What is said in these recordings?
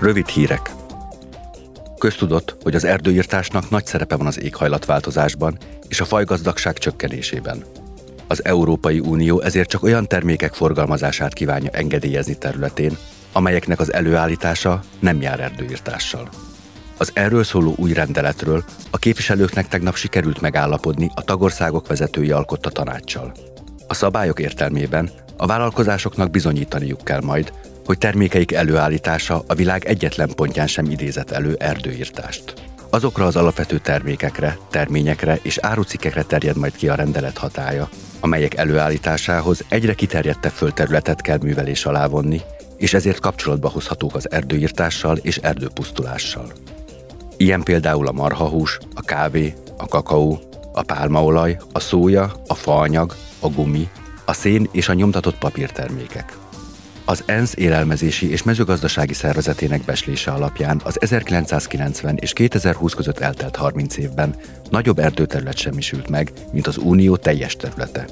Rövid hírek. Köztudott, hogy az erdőírtásnak nagy szerepe van az éghajlatváltozásban és a fajgazdagság csökkenésében. Az Európai Unió ezért csak olyan termékek forgalmazását kívánja engedélyezni területén, amelyeknek az előállítása nem jár erdőírtással. Az erről szóló új rendeletről a képviselőknek tegnap sikerült megállapodni a tagországok vezetői alkotta tanácssal. A szabályok értelmében a vállalkozásoknak bizonyítaniuk kell majd, hogy termékeik előállítása a világ egyetlen pontján sem idézett elő erdőírtást. Azokra az alapvető termékekre, terményekre és árucikkekre terjed majd ki a rendelet hatája, amelyek előállításához egyre kiterjedtebb földterületet kell művelés alá vonni, és ezért kapcsolatba hozhatók az erdőírtással és erdőpusztulással. Ilyen például a marhahús, a kávé, a kakaó, a pálmaolaj, a szója, a faanyag, a gumi, a szén és a nyomtatott papírtermékek. Az ENSZ élelmezési és mezőgazdasági szervezetének beslése alapján az 1990 és 2020 között eltelt 30 évben nagyobb erdőterület semmisült meg, mint az Unió teljes területe.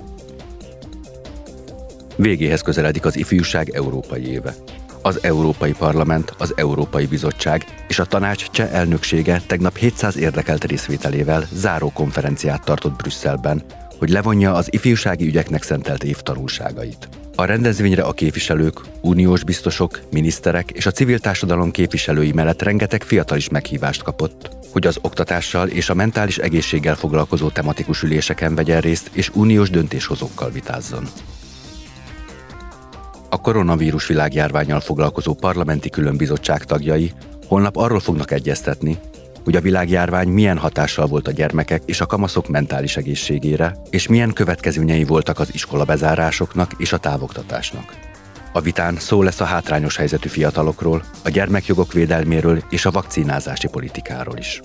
Végéhez közeledik az ifjúság európai éve. Az Európai Parlament, az Európai Bizottság és a Tanács cseh elnöksége tegnap 700 érdekelt részvételével záró konferenciát tartott Brüsszelben, hogy levonja az ifjúsági ügyeknek szentelt év tanulságait. A rendezvényre a képviselők, uniós biztosok, miniszterek és a civil társadalom képviselői mellett rengeteg fiatal is meghívást kapott, hogy az oktatással és a mentális egészséggel foglalkozó tematikus üléseken vegyen részt és uniós döntéshozókkal vitázzon. A koronavírus világjárványal foglalkozó parlamenti különbizottság tagjai holnap arról fognak egyeztetni, hogy a világjárvány milyen hatással volt a gyermekek és a kamaszok mentális egészségére, és milyen következményei voltak az iskola bezárásoknak és a távoktatásnak. A vitán szó lesz a hátrányos helyzetű fiatalokról, a gyermekjogok védelméről és a vakcinázási politikáról is.